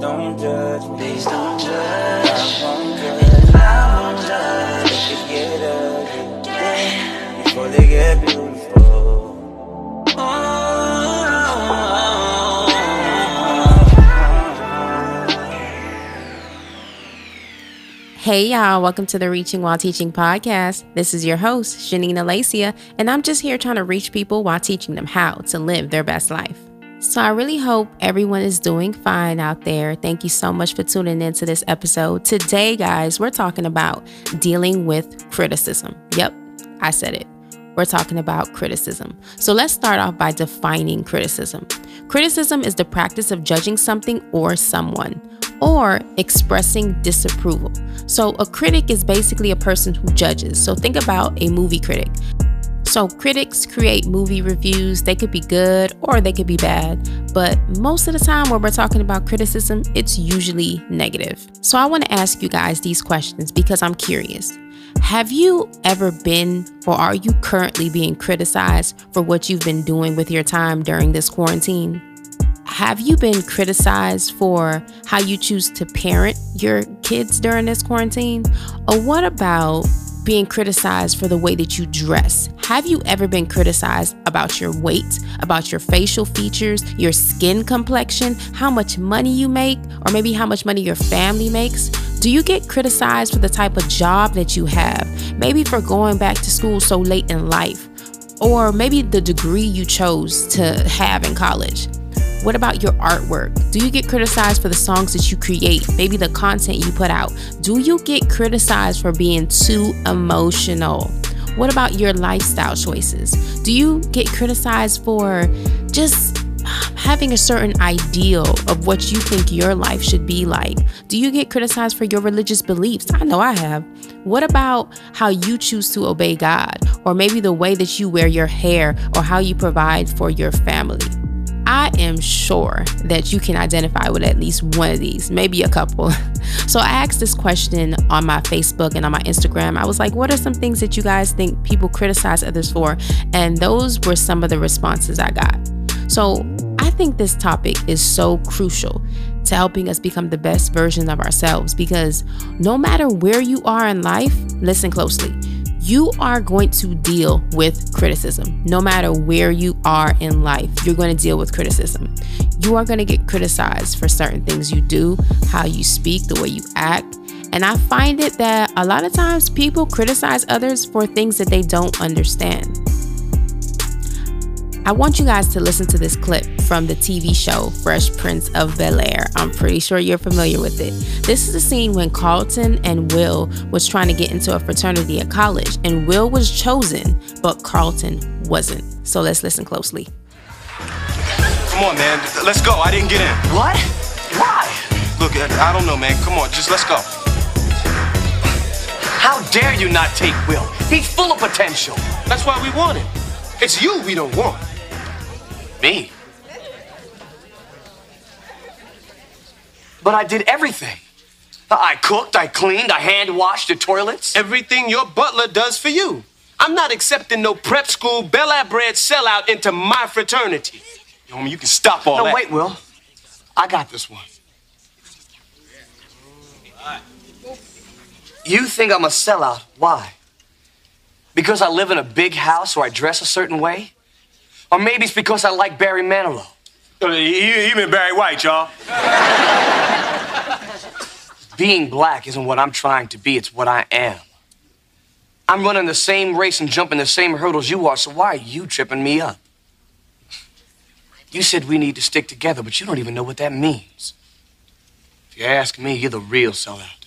don't judge me. Please don't judge. I won't judge. I won't judge. If it get ugly, before they get beautiful. Hey y'all, welcome to the Reaching While Teaching podcast. This is your host, Shanine Alessia, and I'm just here trying to reach people while teaching them how to live their best life. So I really hope everyone is doing fine out there. Thank you so much for tuning into this episode. Today, guys, we're talking about dealing with criticism. Yep, I said it. We're talking about criticism. So let's start off by defining criticism. Criticism is the practice of judging something or someone or expressing disapproval. So, a critic is basically a person who judges. So, think about a movie critic. So, critics create movie reviews. They could be good or they could be bad, but most of the time, when we're talking about criticism, it's usually negative. So, I want to ask you guys these questions because I'm curious. Have you ever been or are you currently being criticized for what you've been doing with your time during this quarantine? Have you been criticized for how you choose to parent your kids during this quarantine? Or what about being criticized for the way that you dress? Have you ever been criticized about your weight, about your facial features, your skin complexion, how much money you make, or maybe how much money your family makes? Do you get criticized for the type of job that you have? Maybe for going back to school so late in life, or maybe the degree you chose to have in college. What about your artwork? Do you get criticized for the songs that you create? Maybe the content you put out? Do you get criticized for being too emotional? What about your lifestyle choices? Do you get criticized for just having a certain ideal of what you think your life should be like? Do you get criticized for your religious beliefs? I know I have. What about how you choose to obey God? Or maybe the way that you wear your hair or how you provide for your family? I am sure that you can identify with at least one of these, maybe a couple. So I asked this question on my Facebook and on my Instagram. I was like, what are some things that you guys think people criticize others for? And those were some of the responses I got. So I think this topic is so crucial to helping us become the best version of ourselves because no matter where you are in life, listen closely you are going to deal with criticism. No matter where you are in life, you're going to deal with criticism. You are going to get criticized for certain things you do, how you speak, the way you act. And I find it that a lot of times people criticize others for things that they don't understand. I want you guys to listen to this clip from the TV show Fresh Prince of Bel Air. I'm pretty sure you're familiar with it. This is the scene when Carlton and Will was trying to get into a fraternity at college, and Will was chosen, but Carlton wasn't. So let's listen closely. Come on, man. Let's go. I didn't get in. What? Why? Look, I don't know, man. Come on, just let's go. How dare you not take Will? He's full of potential. That's why we want him. It's you we don't want. Me? But I did everything. I cooked, I cleaned, I hand washed the toilets. Everything your butler does for you. I'm not accepting no prep school, Bel Air bred sellout into my fraternity. Yo, homie, you can stop all no, that. wait, Will. I got this one. You think I'm a sellout. Why? Because I live in a big house or I dress a certain way? Or maybe it's because I like Barry Manilow. Uh, you even Barry White, y'all. Being black isn't what I'm trying to be, it's what I am. I'm running the same race and jumping the same hurdles you are, so why are you tripping me up? You said we need to stick together, but you don't even know what that means. If you ask me, you're the real sellout.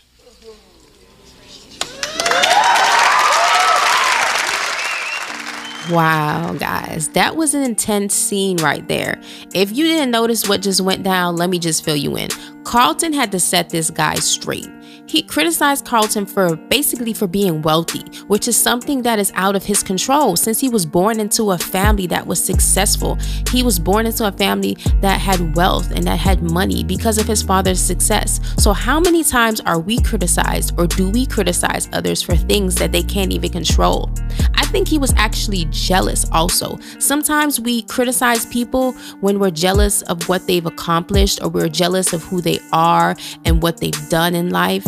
Wow, guys, that was an intense scene right there. If you didn't notice what just went down, let me just fill you in. Carlton had to set this guy straight. He criticized Carlton for basically for being wealthy, which is something that is out of his control since he was born into a family that was successful. He was born into a family that had wealth and that had money because of his father's success. So how many times are we criticized or do we criticize others for things that they can't even control? I think he was actually jealous also. Sometimes we criticize people when we're jealous of what they've accomplished or we're jealous of who they are and what they've done in life.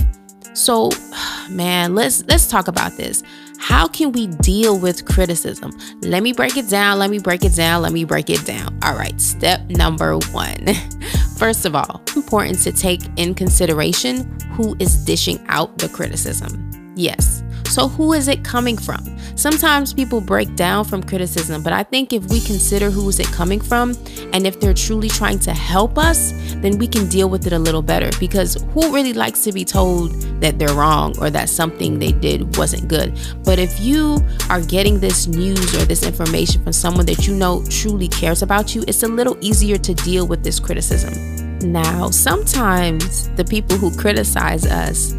So, man, let's let's talk about this. How can we deal with criticism? Let me break it down. Let me break it down. Let me break it down. All right, step number 1. First of all, important to take in consideration who is dishing out the criticism. Yes. So, who is it coming from? Sometimes people break down from criticism, but I think if we consider who is it coming from and if they're truly trying to help us, then we can deal with it a little better because who really likes to be told that they're wrong or that something they did wasn't good? But if you are getting this news or this information from someone that you know truly cares about you, it's a little easier to deal with this criticism. Now, sometimes the people who criticize us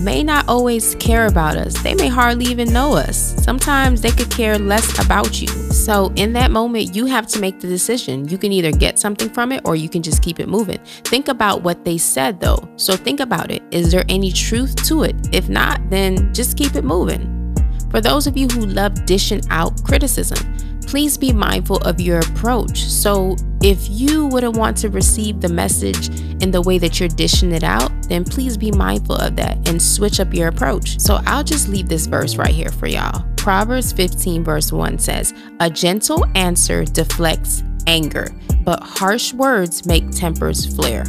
may not always care about us. They may hardly even know us. Sometimes they could care less about you. So, in that moment, you have to make the decision. You can either get something from it or you can just keep it moving. Think about what they said, though. So, think about it. Is there any truth to it? If not, then just keep it moving. For those of you who love dishing out criticism, please be mindful of your approach. So, if you wouldn't want to receive the message in the way that you're dishing it out, then please be mindful of that and switch up your approach. So, I'll just leave this verse right here for y'all. Proverbs 15, verse 1 says, A gentle answer deflects anger, but harsh words make tempers flare.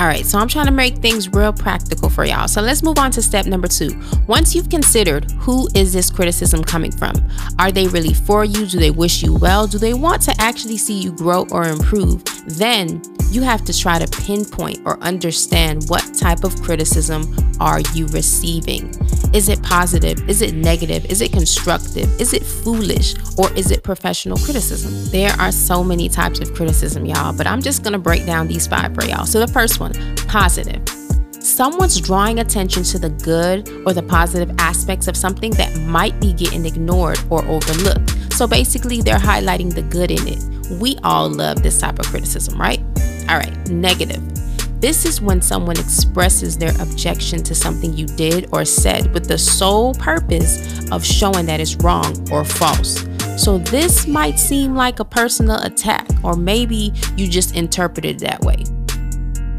All right, so I'm trying to make things real practical for y'all. So let's move on to step number two. Once you've considered who is this criticism coming from, are they really for you? Do they wish you well? Do they want to actually see you grow or improve? Then you have to try to pinpoint or understand what type of criticism are you receiving. Is it positive? Is it negative? Is it constructive? Is it foolish? Or is it professional criticism? There are so many types of criticism, y'all, but I'm just gonna break down these five for y'all. So the first one, positive. Someone's drawing attention to the good or the positive aspects of something that might be getting ignored or overlooked. So basically, they're highlighting the good in it. We all love this type of criticism, right? All right, negative. This is when someone expresses their objection to something you did or said with the sole purpose of showing that it's wrong or false. So, this might seem like a personal attack, or maybe you just interpret it that way.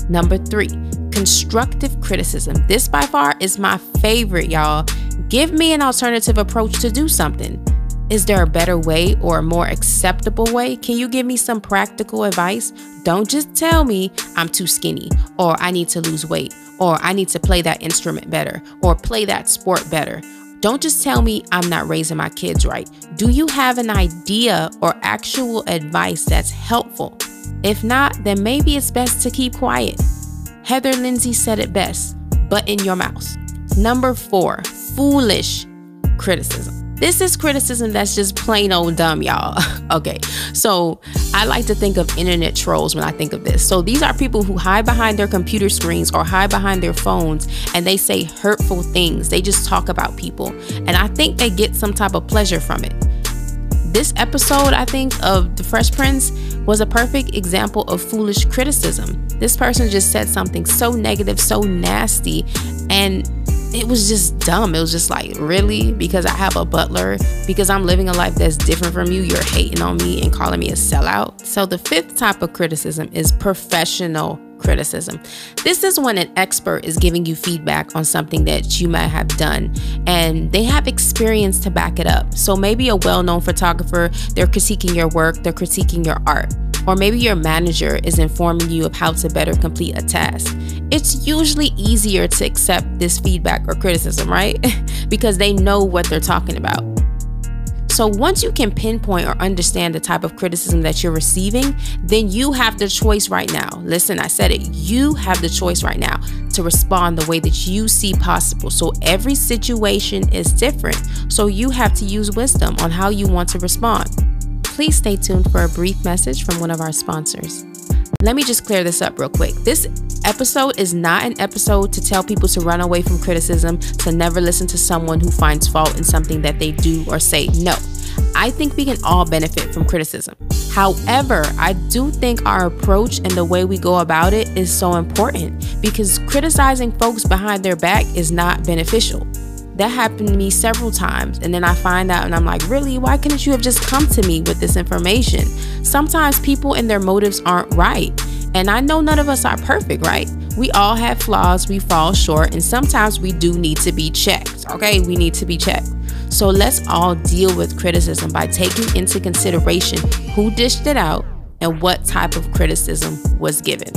Number three, constructive criticism. This by far is my favorite, y'all. Give me an alternative approach to do something. Is there a better way or a more acceptable way? Can you give me some practical advice? Don't just tell me I'm too skinny, or I need to lose weight, or I need to play that instrument better, or play that sport better. Don't just tell me I'm not raising my kids right. Do you have an idea or actual advice that's helpful? If not, then maybe it's best to keep quiet. Heather Lindsay said it best, but in your mouth. Number four, foolish criticism. This is criticism that's just plain old dumb, y'all. okay, so I like to think of internet trolls when I think of this. So these are people who hide behind their computer screens or hide behind their phones and they say hurtful things. They just talk about people. And I think they get some type of pleasure from it. This episode, I think, of The Fresh Prince was a perfect example of foolish criticism. This person just said something so negative, so nasty, and it was just dumb. It was just like, really? Because I have a butler, because I'm living a life that's different from you, you're hating on me and calling me a sellout. So, the fifth type of criticism is professional criticism. This is when an expert is giving you feedback on something that you might have done and they have experience to back it up. So maybe a well known photographer, they're critiquing your work, they're critiquing your art. Or maybe your manager is informing you of how to better complete a task. It's usually easier to accept this feedback or criticism, right? because they know what they're talking about. So once you can pinpoint or understand the type of criticism that you're receiving, then you have the choice right now. Listen, I said it. You have the choice right now to respond the way that you see possible. So every situation is different. So you have to use wisdom on how you want to respond. Please stay tuned for a brief message from one of our sponsors. let me just clear this up real quick. This episode is not an episode to tell people to run away from criticism, to never listen to someone who finds fault in something that they do or say. No. I think we can all benefit from criticism. However, I do think our approach and the way we go about it is so important because criticizing folks behind their back is not beneficial. That happened to me several times, and then I find out and I'm like, really? Why couldn't you have just come to me with this information? Sometimes people and their motives aren't right. And I know none of us are perfect, right? We all have flaws, we fall short, and sometimes we do need to be checked, okay? We need to be checked. So let's all deal with criticism by taking into consideration who dished it out and what type of criticism was given.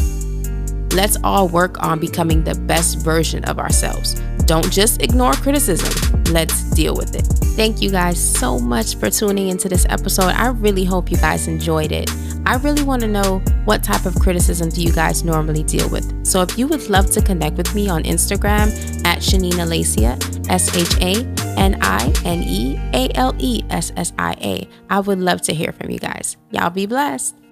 Let's all work on becoming the best version of ourselves. Don't just ignore criticism. Let's deal with it. Thank you guys so much for tuning into this episode. I really hope you guys enjoyed it. I really want to know what type of criticism do you guys normally deal with. So if you would love to connect with me on Instagram at Shanine Alessia, S H A N I N E A L E S S I A, I would love to hear from you guys. Y'all be blessed.